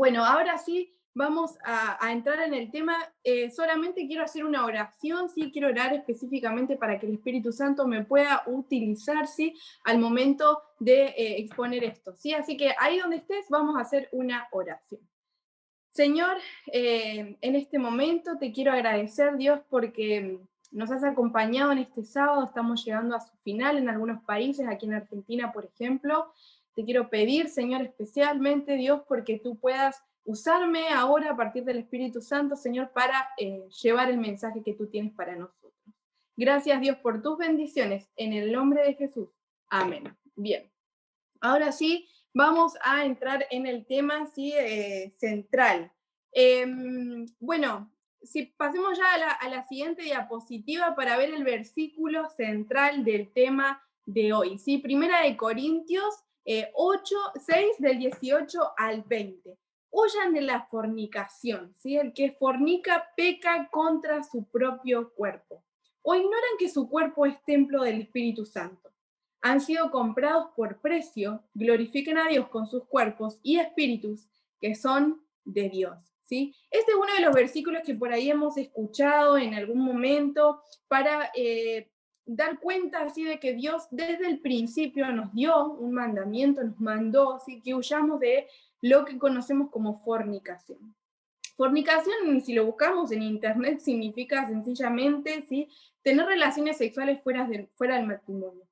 Bueno, ahora sí vamos a, entrar en el tema. Eh, solamente quiero hacer una oración, sí, quiero orar específicamente para que el Espíritu Santo me pueda utilizar, al momento de eh, exponer esto, sí. Así que ahí donde estés, vamos a hacer una oración. Señor, eh, en este momento te quiero agradecer, Dios, porque nos has acompañado en este sábado, estamos llegando a su final en algunos países, aquí en Argentina, por ejemplo. Te quiero pedir, Señor, especialmente, Dios, porque tú puedas usarme ahora a partir del Espíritu Santo, Señor, para eh, llevar el mensaje que tú tienes para nosotros. Gracias, Dios, por tus bendiciones. En el nombre de Jesús. Amén. Bien. Ahora sí, vamos a entrar en el tema ¿sí? Eh, central. Em, bueno, si pasemos ya a la, siguiente diapositiva para ver el versículo central del tema de hoy. ¿sí? Primera de Corintios 8, eh, 6 del 18 al 20 huyan de la fornicación, ¿sí? El que fornica peca contra su propio cuerpo. O ignoran que su cuerpo es templo del Espíritu Santo. Han sido comprados por precio, glorifiquen a Dios con sus cuerpos y espíritus que son de Dios. ¿sí? Este es uno de los versículos que por ahí hemos escuchado en algún momento para eh, dar cuenta así de que Dios desde el principio nos dio un mandamiento, nos mandó, así que huyamos de lo que conocemos como fornicación. Fornicación, si lo buscamos en internet, significa sencillamente ¿sí? tener relaciones sexuales fuera, fuera del matrimonio.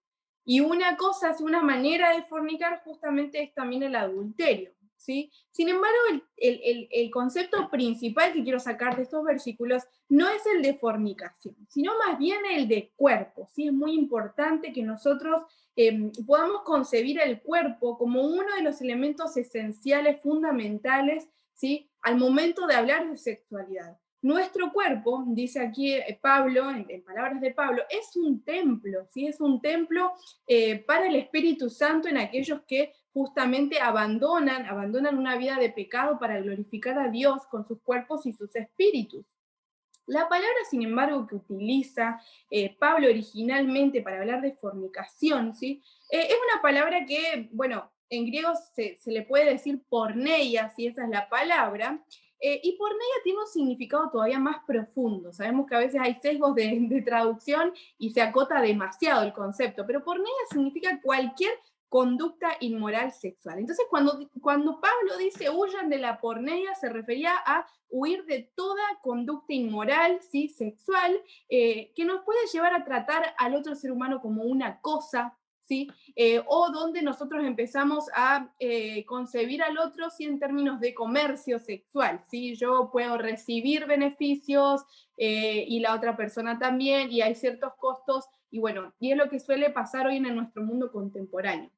Y una cosa, una manera de fornicar justamente es también el adulterio. ¿Sí? Sin embargo, el, concepto principal que quiero sacar de estos versículos no es el de fornicación, sino más bien el de cuerpo. ¿sí? Es muy importante que nosotros em, podamos concebir el cuerpo como uno de los elementos esenciales, fundamentales, ¿sí? al momento de hablar de sexualidad. Nuestro cuerpo, dice aquí eh, Pablo, en, palabras de Pablo, es un templo, ¿sí? es un templo eh, para el Espíritu Santo en aquellos que justamente abandonan, abandonan una vida de pecado para glorificar a Dios con sus cuerpos y sus espíritus. La palabra, sin embargo, que utiliza eh, Pablo originalmente para hablar de fornicación, ¿sí? es una palabra que, bueno, en griego se, se le puede decir porneia, si esa es la palabra, eh, y porneia tiene un significado todavía más profundo. Sabemos que a veces hay sesgos de, traducción y se acota demasiado el concepto, pero porneia significa cualquier conducta inmoral sexual. Entonces, cuando, cuando Pablo dice huyan de la porneia, se refería a huir de toda conducta inmoral, ¿sí? sexual, eh, que nos puede llevar a tratar al otro ser humano como una cosa, eh, o donde nosotros empezamos a eh, concebir al otro ¿sí? en términos de comercio sexual, ¿sí? Yo puedo recibir beneficios eh, y la otra persona también, y hay ciertos costos, y bueno, y es lo que suele pasar hoy en nuestro mundo contemporáneo.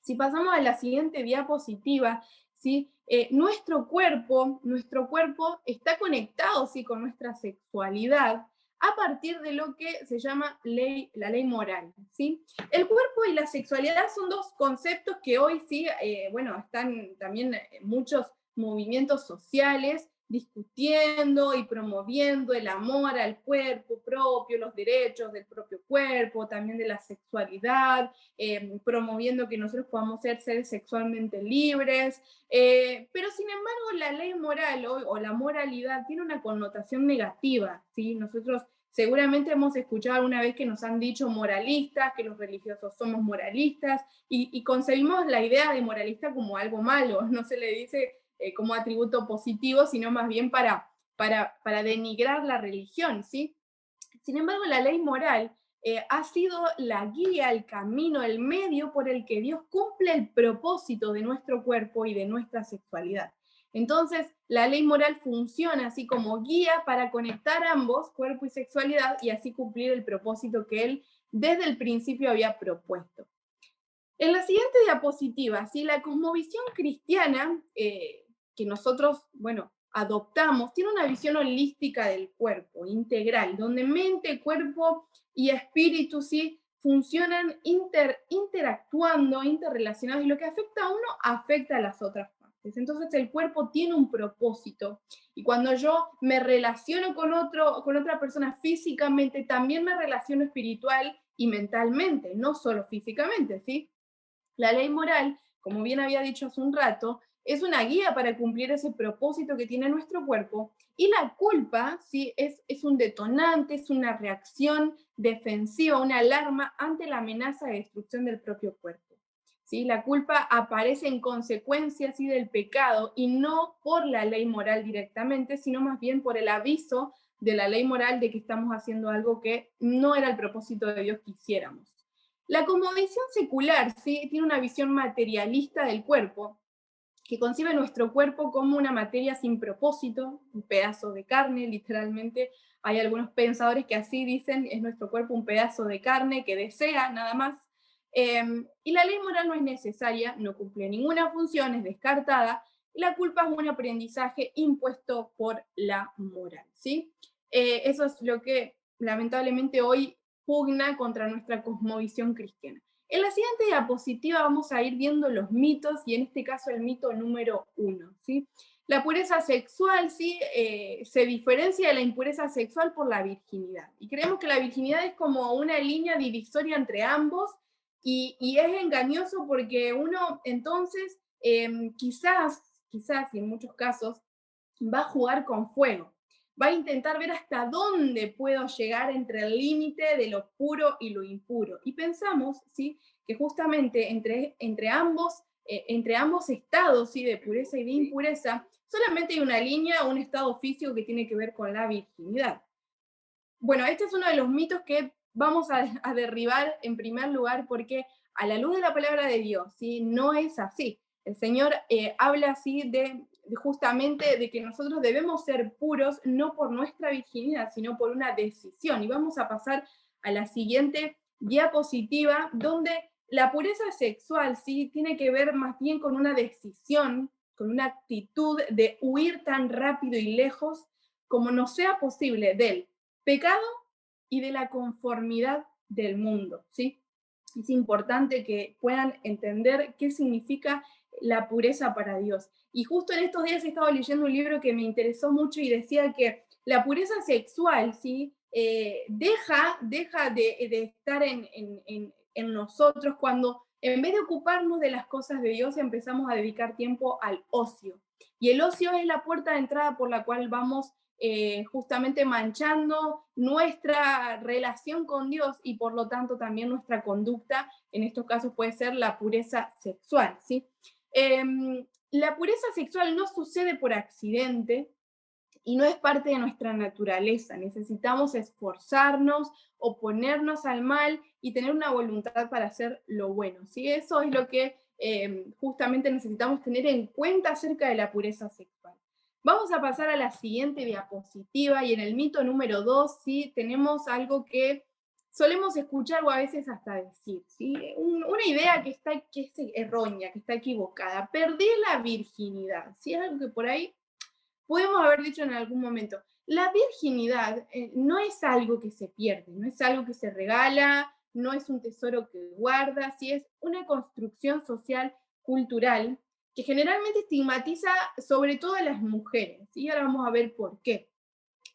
Si pasamos a la siguiente diapositiva, ¿sí? nuestro cuerpo, nuestro cuerpo está conectado ¿sí? con nuestra sexualidad, a partir de lo que se llama ley, la ley moral. ¿sí? El cuerpo y la sexualidad son dos conceptos que hoy sí, eh, bueno, están también muchos movimientos sociales discutiendo y promoviendo el amor al cuerpo propio, los derechos del propio cuerpo, también de la sexualidad, eh, promoviendo que nosotros podamos ser seres sexualmente libres. Eh, pero sin embargo, la ley moral o, o, la moralidad tiene una connotación negativa. ¿sí? Nosotros seguramente hemos escuchado alguna vez que nos han dicho moralistas, que los religiosos somos moralistas, y, y concebimos la idea de moralista como algo malo. No se le dice eh, como atributo positivo, sino más bien para, para, para denigrar la religión, ¿sí? Sin embargo, la ley moral eh, ha sido la guía, el camino, el medio por el que Dios cumple el propósito de nuestro cuerpo y de nuestra sexualidad. Entonces, la ley moral funciona así como guía para conectar ambos, cuerpo y sexualidad, y así cumplir el propósito que Él desde el principio había propuesto. En la siguiente diapositiva, si la cosmovisión cristiana eh, que nosotros, bueno, adoptamos, tiene una visión holística del cuerpo, integral, donde mente, cuerpo y espíritu sí funcionan inter, interactuando, interrelacionados, y lo que afecta a uno afecta a las otras partes. Entonces el cuerpo tiene un propósito, y cuando yo me relaciono con, otro, con otra persona físicamente, también me relaciono espiritual y mentalmente, no solo físicamente, ¿sí? La ley moral, como bien había dicho hace un rato, es una guía para cumplir ese propósito que tiene nuestro cuerpo. Y la culpa ¿sí? es, es un detonante, es una reacción defensiva, una alarma ante la amenaza de destrucción del propio cuerpo. ¿sí? La culpa aparece en consecuencia ¿sí? del pecado y no por la ley moral directamente, sino más bien por el aviso de la ley moral de que estamos haciendo algo que no era el propósito de Dios que hiciéramos. La cosmovisión secular ¿sí? tiene una visión materialista del cuerpo, que concibe nuestro cuerpo como una materia sin propósito, un pedazo de carne, literalmente. Hay algunos pensadores que así dicen, es nuestro cuerpo un pedazo de carne que desea nada más. Em, y la ley moral no es necesaria, no cumple ninguna función, es descartada. la culpa es un aprendizaje impuesto por la moral. ¿sí? Eh, eso es lo que lamentablemente hoy pugna contra nuestra cosmovisión cristiana. En la siguiente diapositiva vamos a ir viendo los mitos y en este caso el mito número uno. ¿sí? La pureza sexual ¿sí? Eh, se diferencia de la impureza sexual por la virginidad. Y creemos que la virginidad es como una línea divisoria entre ambos y, es engañoso porque uno entonces em, quizás, quizás y en muchos casos va a jugar con fuego va a intentar ver hasta dónde puedo llegar entre el límite de lo puro y lo impuro. Y pensamos ¿sí? que justamente entre, entre, ambos, eh, entre ambos estados ¿sí? de pureza y de impureza, solamente hay una línea, un estado físico que tiene que ver con la virginidad. Bueno, este es uno de los mitos que vamos a, derribar en primer lugar porque a la luz de la palabra de Dios, ¿sí? no es así. El Señor eh, habla así de justamente de que nosotros debemos ser puros no por nuestra virginidad, sino por una decisión. Y vamos a pasar a la siguiente diapositiva, donde la pureza sexual sí tiene que ver más bien con una decisión, con una actitud de huir tan rápido y lejos como no sea posible del pecado y de la conformidad del mundo, ¿sí? Es importante que puedan entender qué significa la pureza para Dios. Y justo en estos días he estado leyendo un libro que me interesó mucho y decía que la pureza sexual, ¿sí? Eh, deja, deja de, estar en, nosotros cuando en vez de ocuparnos de las cosas de Dios empezamos a dedicar tiempo al ocio. Y el ocio es la puerta de entrada por la cual vamos eh, justamente manchando nuestra relación con Dios y por lo tanto también nuestra conducta, en estos casos puede ser la pureza sexual. ¿sí? Em, la pureza sexual no sucede por accidente y no es parte de nuestra naturaleza. Necesitamos esforzarnos, oponernos al mal y tener una voluntad para hacer lo bueno. ¿sí? Eso es lo que em, justamente necesitamos tener en cuenta acerca de la pureza sexual. Vamos a pasar a la siguiente diapositiva y en el mito número dos ¿sí? tenemos algo que solemos escuchar o a veces hasta decir, una idea que, está, que es errónea, que está equivocada. Perdí la virginidad, ¿sí? Es algo que por ahí podemos haber dicho en algún momento. La virginidad eh, no es algo que se pierde, no es algo que se regala, no es un tesoro que guarda, ¿sí? es una construcción social, cultural, que generalmente estigmatiza sobre todo a las mujeres. Y ahora vamos a ver por qué,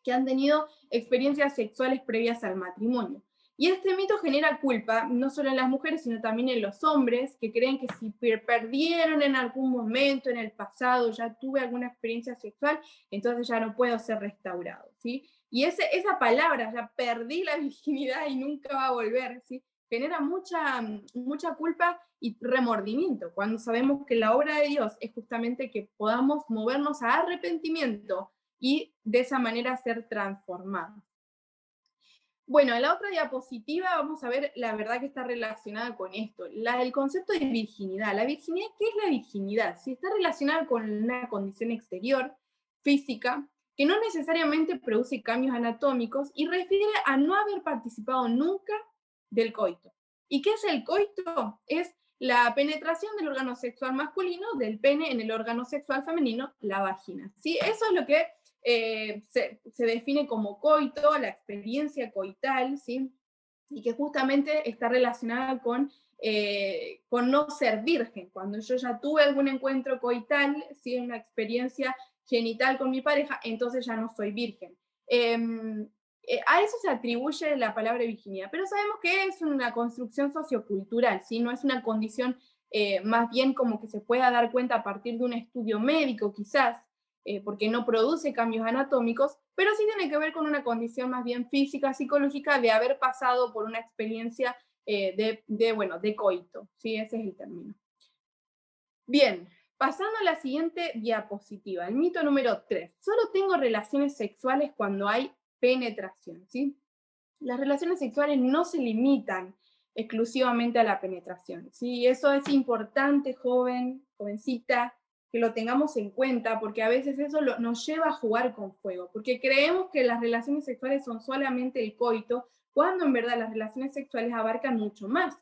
que han tenido experiencias sexuales previas al matrimonio. Y este mito genera culpa, no solo en las mujeres, sino también en los hombres, que creen que si perdieron en algún momento en el pasado, ya tuve alguna experiencia sexual, entonces ya no puedo ser restaurado, ¿sí? Y esa palabra, ya perdí la virginidad y nunca va a volver, ¿sí? Genera mucha, mucha culpa y remordimiento, cuando sabemos que la obra de Dios es justamente que podamos movernos a arrepentimiento y de esa manera ser transformados. Bueno, en la otra diapositiva vamos a ver la verdad que está relacionada con esto, la, el concepto de virginidad. La virginidad, ¿qué es la virginidad? Si está relacionada con una condición exterior, física, que no necesariamente produce cambios anatómicos y refiere a no haber participado nunca del coito. ¿Y qué es el coito? Es la penetración del órgano sexual masculino del pene en el órgano sexual femenino, la vagina. ¿Sí? Eso es lo que eh, se, define como coito, la experiencia coital, ¿sí? y que justamente está relacionada con, eh, con no ser virgen. Cuando yo ya tuve algún encuentro coital, ¿sí? una experiencia genital con mi pareja, entonces ya no soy virgen. Em, eh, a eso se atribuye la palabra virginidad, pero sabemos que es una construcción sociocultural, ¿sí? no es una condición más bien como que se pueda dar cuenta a partir de un estudio médico quizás, eh, porque no produce cambios anatómicos, pero sí tiene que ver con una condición más bien física, psicológica, de haber pasado por una experiencia de, de, bueno, de coito, ¿sí? Ese es el término. Bien, pasando a la siguiente diapositiva, el mito número 3. Solo tengo relaciones sexuales cuando hay penetración, ¿sí? Las relaciones sexuales no se limitan exclusivamente a la penetración, ¿sí? Eso es importante, joven, jovencita, que lo tengamos en cuenta, porque a veces eso nos lleva a jugar con fuego, porque creemos que las relaciones sexuales son solamente el coito, cuando en verdad las relaciones sexuales abarcan mucho más.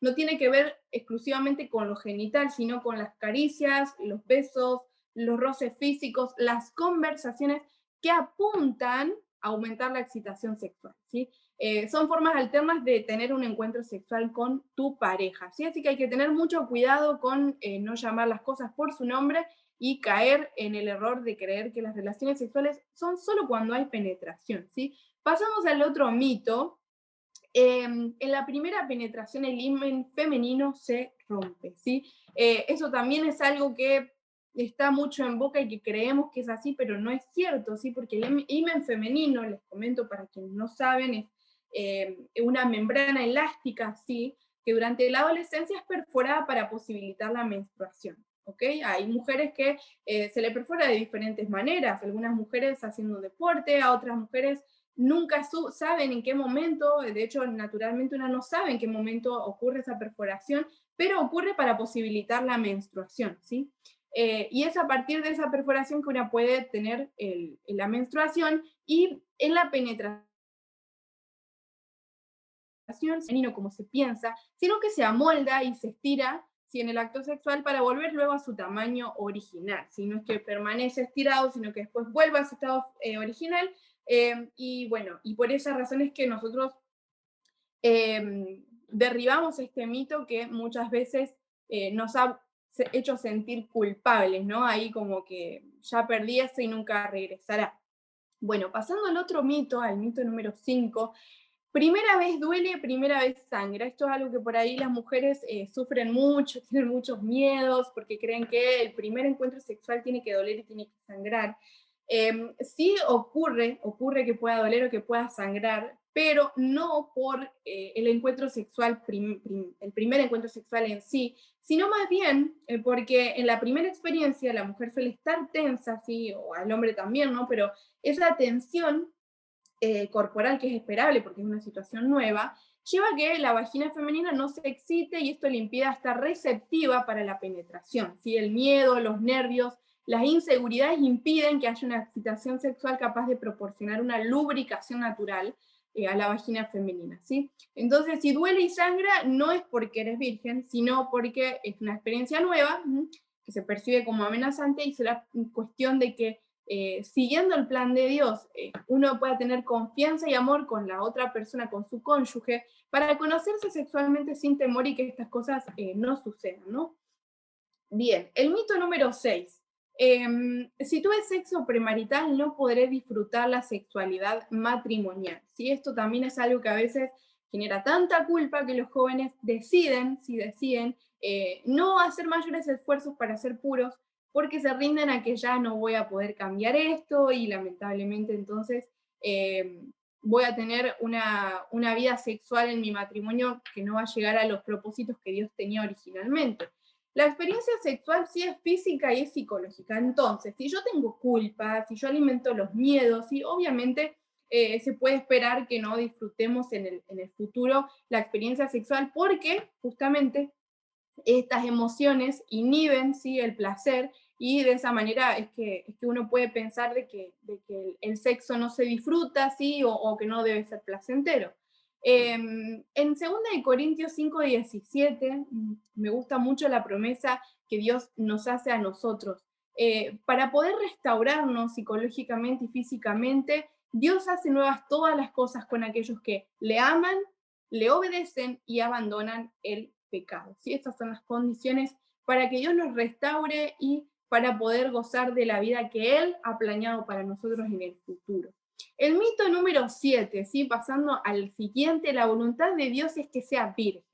No tiene que ver exclusivamente con lo genital, sino con las caricias, los besos, los roces físicos, las conversaciones que apuntan a aumentar la excitación sexual, ¿sí? Eh, son formas alternas de tener un encuentro sexual con tu pareja, ¿sí? Así que hay que tener mucho cuidado con eh, no llamar las cosas por su nombre y caer en el error de creer que las relaciones sexuales son solo cuando hay penetración, ¿sí? Pasamos al otro mito, Em, en la primera penetración el himen femenino se rompe, ¿sí? Eh, eso también es algo que está mucho en boca y que creemos que es así, pero no es cierto, ¿sí? Porque el himen femenino, les comento para quienes no saben, es em, una membrana elástica, ¿sí? Que durante la adolescencia es perforada para posibilitar la menstruación. ¿ok? Hay mujeres que eh, se le perfora de diferentes maneras, algunas mujeres haciendo deporte, a otras mujeres nunca saben en qué momento, de hecho naturalmente una no sabe en qué momento ocurre esa perforación, pero ocurre para posibilitar la menstruación, ¿sí? Eh, y es a partir de esa perforación que una puede tener la menstruación y en la penetración femenino como se piensa, sino que se amolda y se estira si en el acto sexual para volver luego a su tamaño original, si no es que permanece estirado, sino que después vuelve a su estado eh, original Em, y bueno, y por esas razones que nosotros em, derribamos este mito que muchas veces eh, nos ha hecho sentir culpables, ¿no? Ahí como que ya perdí y nunca regresará. Bueno, pasando al otro mito, al mito número 5, primera vez duele, primera vez sangra. Esto es algo que por ahí las mujeres eh, sufren mucho, tienen muchos miedos porque creen que el primer encuentro sexual tiene que doler y tiene que sangrar. Eh, sí ocurre, ocurre que pueda doler o que pueda sangrar, pero no por eh, el encuentro sexual, el primer encuentro sexual en sí, sino más bien eh, porque en la primera experiencia la mujer suele estar tensa, sí, o al hombre también, ¿no? Pero esa tensión eh, corporal que es esperable porque es una situación nueva, lleva a que la vagina femenina no se excite y esto le impida estar receptiva para la penetración, ¿sí? El miedo, los nervios, las inseguridades impiden que haya una excitación sexual capaz de proporcionar una lubricación natural eh, a la vagina femenina, ¿sí? Entonces, si duele y sangra, no es porque eres virgen, sino porque es una experiencia nueva que se percibe como amenazante y será cuestión de que eh, siguiendo el plan de Dios, eh, uno pueda tener confianza y amor con la otra persona, con su cónyuge, para conocerse sexualmente sin temor y que estas cosas no sucedan, ¿no? Bien, el mito número 6. Em, si tuve sexo premarital, no podré disfrutar la sexualidad matrimonial. ¿sí? Esto también es algo que a veces genera tanta culpa que los jóvenes deciden, si deciden, eh, no hacer mayores esfuerzos para ser puros, porque se rinden a que ya no voy a poder cambiar esto y lamentablemente entonces em, voy a tener una, una vida sexual en mi matrimonio que no va a llegar a los propósitos que Dios tenía originalmente. La experiencia sexual sí es física y es psicológica. Entonces, si yo tengo culpa, si yo alimento los miedos, sí, obviamente eh, se puede esperar que no disfrutemos en el, futuro la experiencia sexual porque justamente estas emociones inhiben ¿sí? el placer y de esa manera es que, es que uno puede pensar de que, de que el, sexo no se disfruta ¿sí? o, o que no debe ser placentero. Em, en 2 Corintios 5, 17, mm, me gusta mucho la promesa que Dios nos hace a nosotros. Eh, para poder restaurarnos psicológicamente y físicamente, Dios hace nuevas todas las cosas con aquellos que le aman, le obedecen y abandonan el pecado. ¿sí? Estas son las condiciones para que Dios nos restaure y para poder gozar de la vida que Él ha planeado para nosotros en el futuro. El mito número 7, ¿sí? pasando al siguiente, la voluntad de Dios es que sea virgen.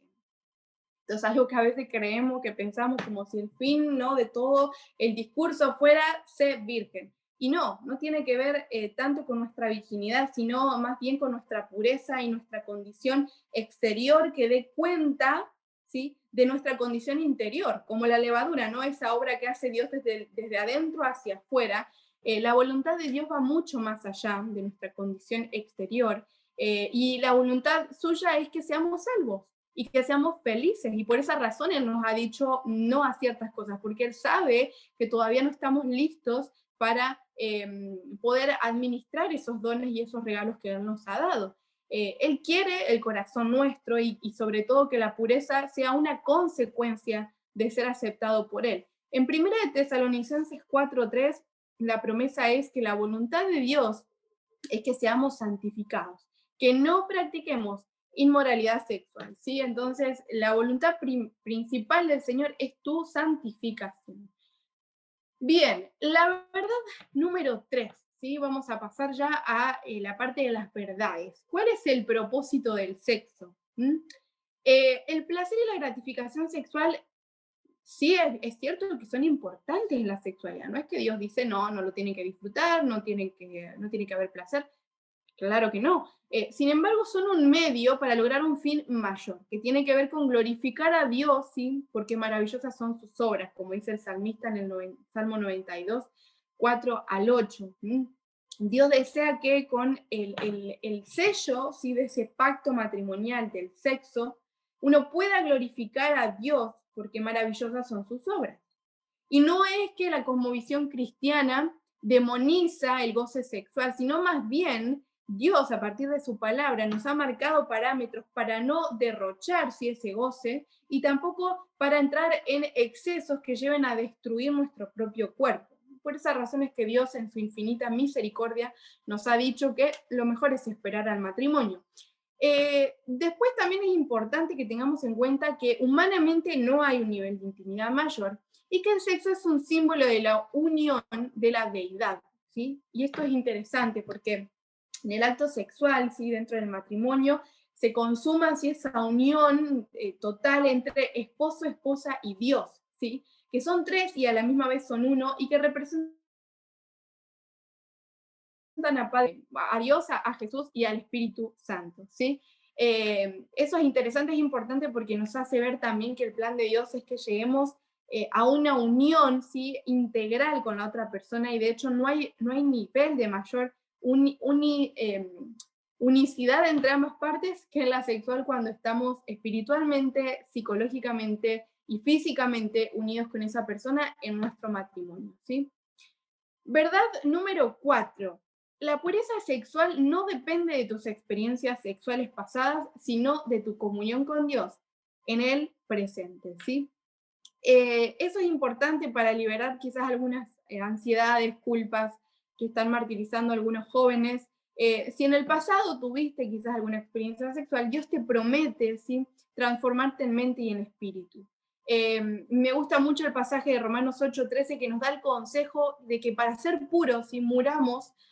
Entonces, algo que a veces creemos, que pensamos como si el fin ¿no? de todo el discurso fuera ser virgen. Y no, no tiene que ver eh, tanto con nuestra virginidad, sino más bien con nuestra pureza y nuestra condición exterior que dé cuenta ¿sí? De nuestra condición interior, como la levadura, ¿no? esa obra que hace Dios desde, desde adentro hacia afuera. Eh, la voluntad de Dios va mucho más allá de nuestra condición exterior eh, y la voluntad suya es que seamos salvos y que seamos felices. Y por esa razón Él nos ha dicho no a ciertas cosas, porque Él sabe que todavía no estamos listos para em, poder administrar esos dones y esos regalos que Él nos ha dado. Eh, él quiere el corazón nuestro y, sobre todo que la pureza sea una consecuencia de ser aceptado por Él. En 1 de Tesalonicenses 4.3, la promesa es que la voluntad de Dios es que seamos santificados, que no practiquemos inmoralidad sexual, ¿sí? Entonces, la voluntad principal del Señor es tu santificación. Bien, la verdad número tres, ¿sí? Vamos a pasar ya a eh, la parte de las verdades. ¿Cuál es el propósito del sexo? ¿Mm? Eh, el placer y la gratificación sexual, sí es, cierto que son importantes en la sexualidad. No es que Dios dice, no, no lo tienen que disfrutar, no tiene que, no tiene que haber placer. Claro que no. Eh, sin embargo, son un medio para lograr un fin mayor, que tiene que ver con glorificar a Dios, ¿sí? porque maravillosas son sus obras, como dice el salmista en el Salmo 92, 4 al 8. Dios desea que con el, el, sello ¿sí? de ese pacto matrimonial del sexo, uno pueda glorificar a Dios, porque maravillosas son sus obras. Y no es que la cosmovisión cristiana demoniza el goce sexual, sino más bien Dios, a partir de su palabra, nos ha marcado parámetros para no derrochar si ese goce y tampoco para entrar en excesos que lleven a destruir nuestro propio cuerpo. Por esas razones que Dios en su infinita misericordia nos ha dicho que lo mejor es esperar al matrimonio. Eh, después también es importante que tengamos en cuenta que humanamente no hay un nivel de intimidad mayor y que el sexo es un símbolo de la unión de la deidad. ¿sí? Y esto es interesante porque en el acto sexual, ¿sí? dentro del matrimonio, se consuma esa unión eh, total entre esposo, esposa y Dios, ¿sí? Que son tres y a la misma vez son uno y que representan a, Dios, a, Jesús y al Espíritu Santo. ¿sí? Eh, eso es interesante, es importante porque nos hace ver también que el plan de Dios es que lleguemos eh, a una unión ¿sí? integral con la otra persona y de hecho no hay, no hay nivel de mayor Em, unicidad entre ambas partes que la sexual cuando estamos espiritualmente, psicológicamente y físicamente unidos con esa persona en nuestro matrimonio. ¿sí? Verdad número cuatro. La pureza sexual no depende de tus experiencias sexuales pasadas, sino de tu comunión con Dios en el presente. ¿sí? Eh, eso es importante para liberar quizás algunas eh, ansiedades, culpas, que están martirizando a algunos jóvenes. Eh, si en el pasado tuviste quizás alguna experiencia sexual, Dios te promete ¿sí? transformarte en mente y en espíritu. Eh, me gusta mucho el pasaje de Romanos 8:13 que nos da el consejo de que para ser puros y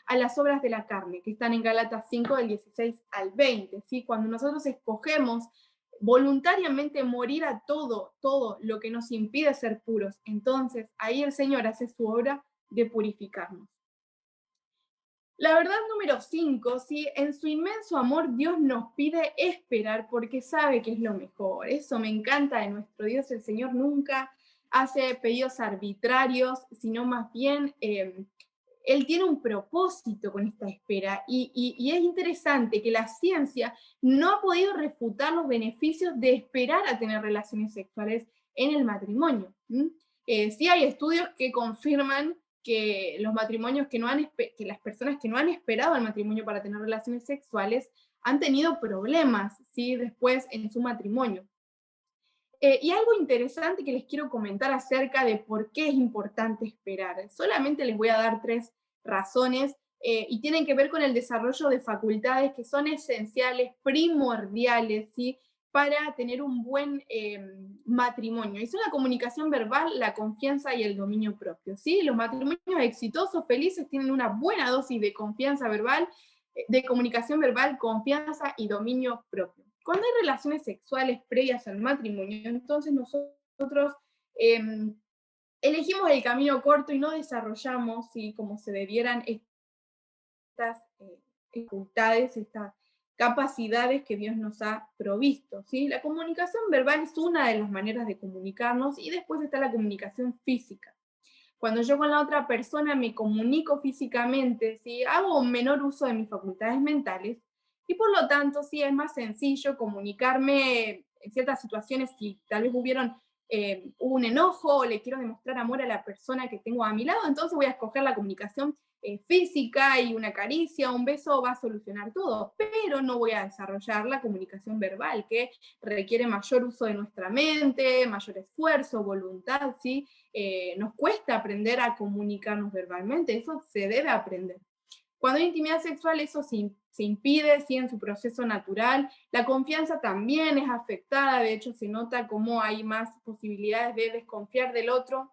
a las obras de la carne, que están en Galatas 5 del 16 al 20. ¿sí? Cuando nosotros escogemos voluntariamente morir a todo, todo lo que nos impide ser puros, entonces ahí el Señor hace su obra de purificarnos. La verdad número 5, ¿sí? en su inmenso amor Dios nos pide esperar porque sabe que es lo mejor. Eso me encanta de nuestro Dios. El Señor nunca hace pedidos arbitrarios, sino más bien em, Él tiene un propósito con esta espera. Y, es interesante que la ciencia no ha podido refutar los beneficios de esperar a tener relaciones sexuales en el matrimonio. Eh, sí hay estudios que confirman que los matrimonios que no han, que las personas que no han esperado al matrimonio para tener relaciones sexuales han tenido problemas, ¿sí? Después en su matrimonio. Eh, y algo interesante que les quiero comentar acerca de por qué es importante esperar. Solamente les voy a dar tres razones eh, y tienen que ver con el desarrollo de facultades que son esenciales, primordiales, ¿sí? Para tener un buen eh, matrimonio. Y son la comunicación verbal, la confianza y el dominio propio. ¿sí? Los matrimonios exitosos, felices, tienen una buena dosis de confianza verbal, eh, de comunicación verbal, confianza y dominio propio. Cuando hay relaciones sexuales previas al matrimonio, entonces nosotros em, elegimos el camino corto y no desarrollamos, ¿sí? como se debieran, estas eh, dificultades, estas capacidades que Dios nos ha provisto. ¿sí? La comunicación verbal es una de las maneras de comunicarnos y después está la comunicación física. Cuando yo con la otra persona me comunico físicamente, ¿sí? hago un menor uso de mis facultades mentales y por lo tanto sí es más sencillo comunicarme en ciertas situaciones si tal vez hubieron eh, un enojo o le quiero demostrar amor a la persona que tengo a mi lado, entonces voy a escoger la comunicación eh, física y una caricia, un beso va a solucionar todo, pero no voy a desarrollar la comunicación verbal, que requiere mayor uso de nuestra mente, mayor esfuerzo, voluntad, ¿sí? Eh, nos cuesta aprender a comunicarnos verbalmente, eso se debe aprender. Cuando hay intimidad sexual, eso se, impide, sí, en su proceso natural. La confianza también es afectada, de hecho se nota cómo hay más posibilidades de desconfiar del otro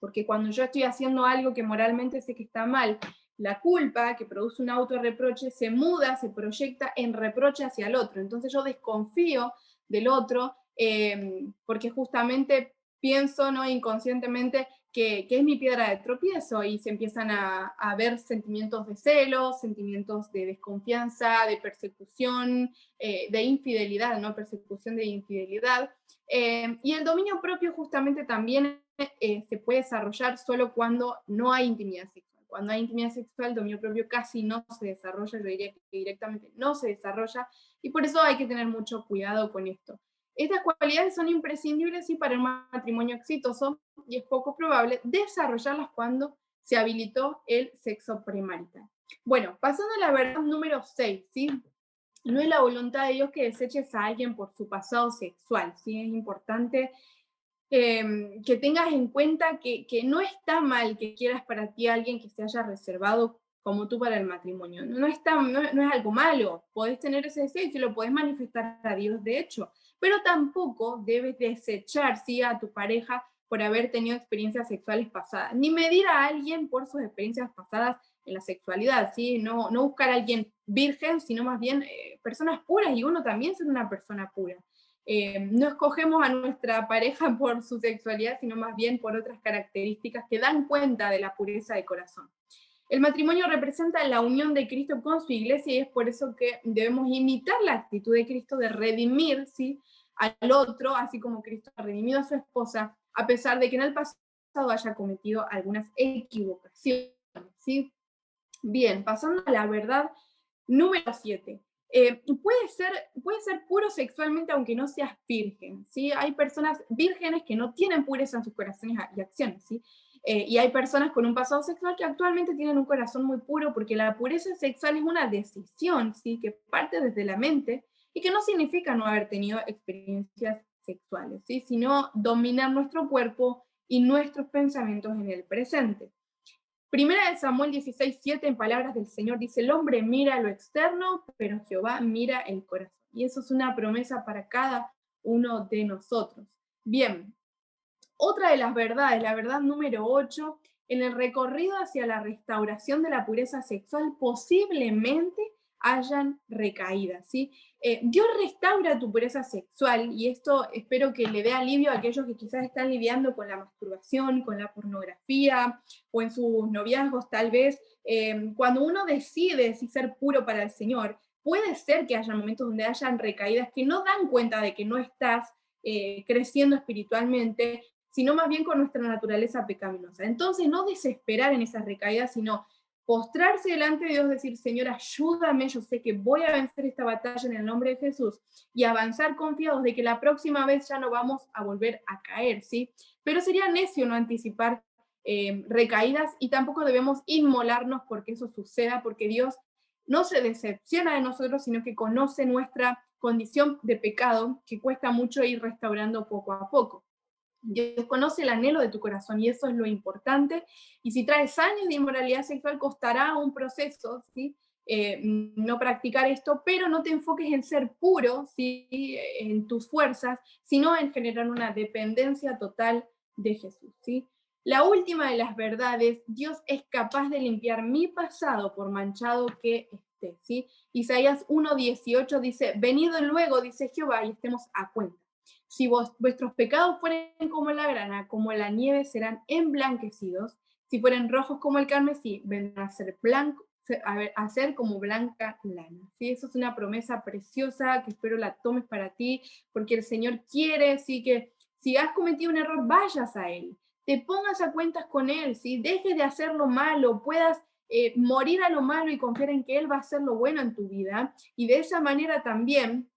porque cuando yo estoy haciendo algo que moralmente sé que está mal, la culpa que produce un autorreproche se muda, se proyecta en reproche hacia el otro. Entonces yo desconfío del otro em, porque justamente pienso ¿no? inconscientemente que, es mi piedra de tropiezo y se empiezan a, ver sentimientos de celos, sentimientos de desconfianza, de persecución, eh, de infidelidad, ¿no? persecución de infidelidad. Em, y el dominio propio justamente también eh, se puede desarrollar solo cuando no hay intimidad sexual. Cuando hay intimidad sexual, el dominio propio casi no se desarrolla, yo diría que directamente no se desarrolla, y por eso hay que tener mucho cuidado con esto. Estas cualidades son imprescindibles y para un matrimonio exitoso, y es poco probable desarrollarlas cuando se habilitó el sexo premarital. Bueno, pasando a la verdad número 6, ¿sí? No es la voluntad de Dios que deseches a alguien por su pasado sexual, ¿sí? Es importante Em, que tengas en cuenta que, no está mal que quieras para ti a alguien que se haya reservado como tú para el matrimonio. No, está, no, es algo malo, podés tener ese deseo y lo podés manifestar a Dios, de hecho, pero tampoco debes desechar ¿sí? a tu pareja por haber tenido experiencias sexuales pasadas, ni medir a alguien por sus experiencias pasadas en la sexualidad, ¿sí? no, no buscar a alguien virgen, sino más bien eh, personas puras y uno también ser una persona pura. Eh, no escogemos a nuestra pareja por su sexualidad, sino más bien por otras características que dan cuenta de la pureza de corazón. El matrimonio representa la unión de Cristo con su iglesia y es por eso que debemos imitar la actitud de Cristo de redimir ¿sí? al otro, así como Cristo ha redimido a su esposa, a pesar de que en el pasado haya cometido algunas equivocaciones. ¿sí? Bien, pasando a la verdad número 7. Eh, puede, ser, puede ser puro sexualmente aunque no seas virgen, ¿sí? Hay personas vírgenes que no tienen pureza en sus corazones y acciones, ¿sí? Eh, y hay personas con un pasado sexual que actualmente tienen un corazón muy puro porque la pureza sexual es una decisión, ¿sí? Que parte desde la mente y que no significa no haber tenido experiencias sexuales, ¿sí? Sino dominar nuestro cuerpo y nuestros pensamientos en el presente. Primera de Samuel 16, 7, en palabras del Señor, dice, el hombre mira lo externo, pero Jehová mira el corazón. Y eso es una promesa para cada uno de nosotros. Bien, otra de las verdades, la verdad número 8, en el recorrido hacia la restauración de la pureza sexual, posiblemente hayan recaídas. Eh, Dios restaura tu pureza sexual y esto espero que le dé alivio a aquellos que quizás están lidiando con la masturbación, con la pornografía o en sus noviazgos tal vez. Em, cuando uno decide ser puro para el Señor, puede ser que haya momentos donde hayan recaídas que no dan cuenta de que no estás eh, creciendo espiritualmente, sino más bien con nuestra naturaleza pecaminosa. Entonces, no desesperar en esas recaídas, sino postrarse delante de Dios, decir, Señor, ayúdame, yo sé que voy a vencer esta batalla en el nombre de Jesús y avanzar confiados de que la próxima vez ya no vamos a volver a caer, ¿sí? Pero sería necio no anticipar eh, recaídas y tampoco debemos inmolarnos porque eso suceda, porque Dios no se decepciona de nosotros, sino que conoce nuestra condición de pecado que cuesta mucho ir restaurando poco a poco. Dios conoce el anhelo de tu corazón y eso es lo importante. Y si traes años de inmoralidad sexual, costará un proceso, ¿sí? Eh, no practicar esto, pero no te enfoques en ser puro, ¿sí? en tus fuerzas, sino en generar una dependencia total de Jesús. ¿sí? La última de las verdades, Dios es capaz de limpiar mi pasado por manchado que esté. ¿sí? Isaías 1.18 dice, venido luego, dice Jehová, y estemos a cuenta. Si vuestros pecados fueren como la grana, como la nieve, serán emblanquecidos. Si fueren rojos como el carmesí, vendrán a ser blanco, a, ser como blanca lana. ¿sí? Eso es una promesa preciosa que espero la tomes para ti, porque el Señor quiere, sí, que si has cometido un error, vayas a Él, te pongas a cuentas con Él, ¿sí? dejes de hacer lo malo, puedas eh, morir a lo malo y confiar en que Él va a hacer lo bueno en tu vida. Y de esa manera también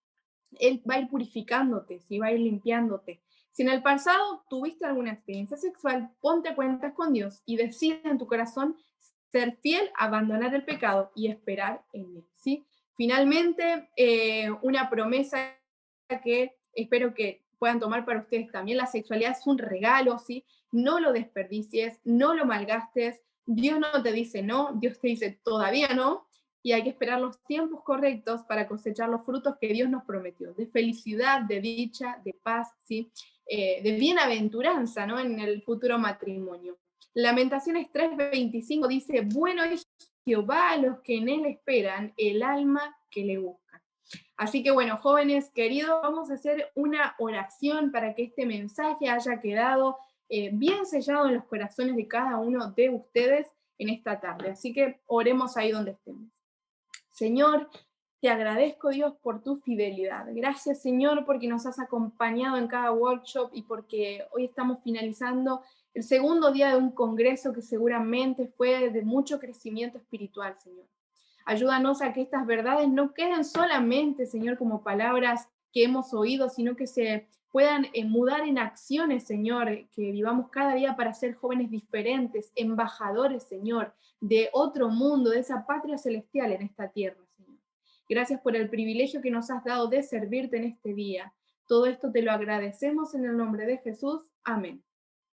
Él va a ir purificándote, ¿sí? va a ir limpiándote. Si en el pasado tuviste alguna experiencia sexual, ponte cuentas con Dios y decide en tu corazón ser fiel, abandonar el pecado y esperar en Él. ¿sí? Finalmente, eh, una promesa que espero que puedan tomar para ustedes también. La sexualidad es un regalo, ¿sí? No lo desperdicies, no lo malgastes. Dios no te dice no, Dios te dice todavía no, y hay que esperar los tiempos correctos para cosechar los frutos que Dios nos prometió, de felicidad, de dicha, de paz, ¿sí? Eh, de bienaventuranza ¿no? en el futuro matrimonio. Lamentaciones 3:25 dice, bueno es Jehová a los que en él esperan, el alma que le busca. Así que bueno, jóvenes queridos, vamos a hacer una oración para que este mensaje haya quedado eh, bien sellado en los corazones de cada uno de ustedes en esta tarde. Así que oremos ahí donde estemos. Señor, te agradezco Dios por tu fidelidad. Gracias Señor porque nos has acompañado en cada workshop y porque hoy estamos finalizando el segundo día de un congreso que seguramente fue de mucho crecimiento espiritual, Señor. Ayúdanos a que estas verdades no queden solamente, Señor, como palabras que hemos oído, sino que se puedan eh, mudar en acciones, Señor, que vivamos cada día para ser jóvenes diferentes, embajadores, Señor, de otro mundo, de esa patria celestial en esta tierra, Señor. Gracias por el privilegio que nos has dado de servirte en este día. Todo esto te lo agradecemos en el nombre de Jesús. Amén.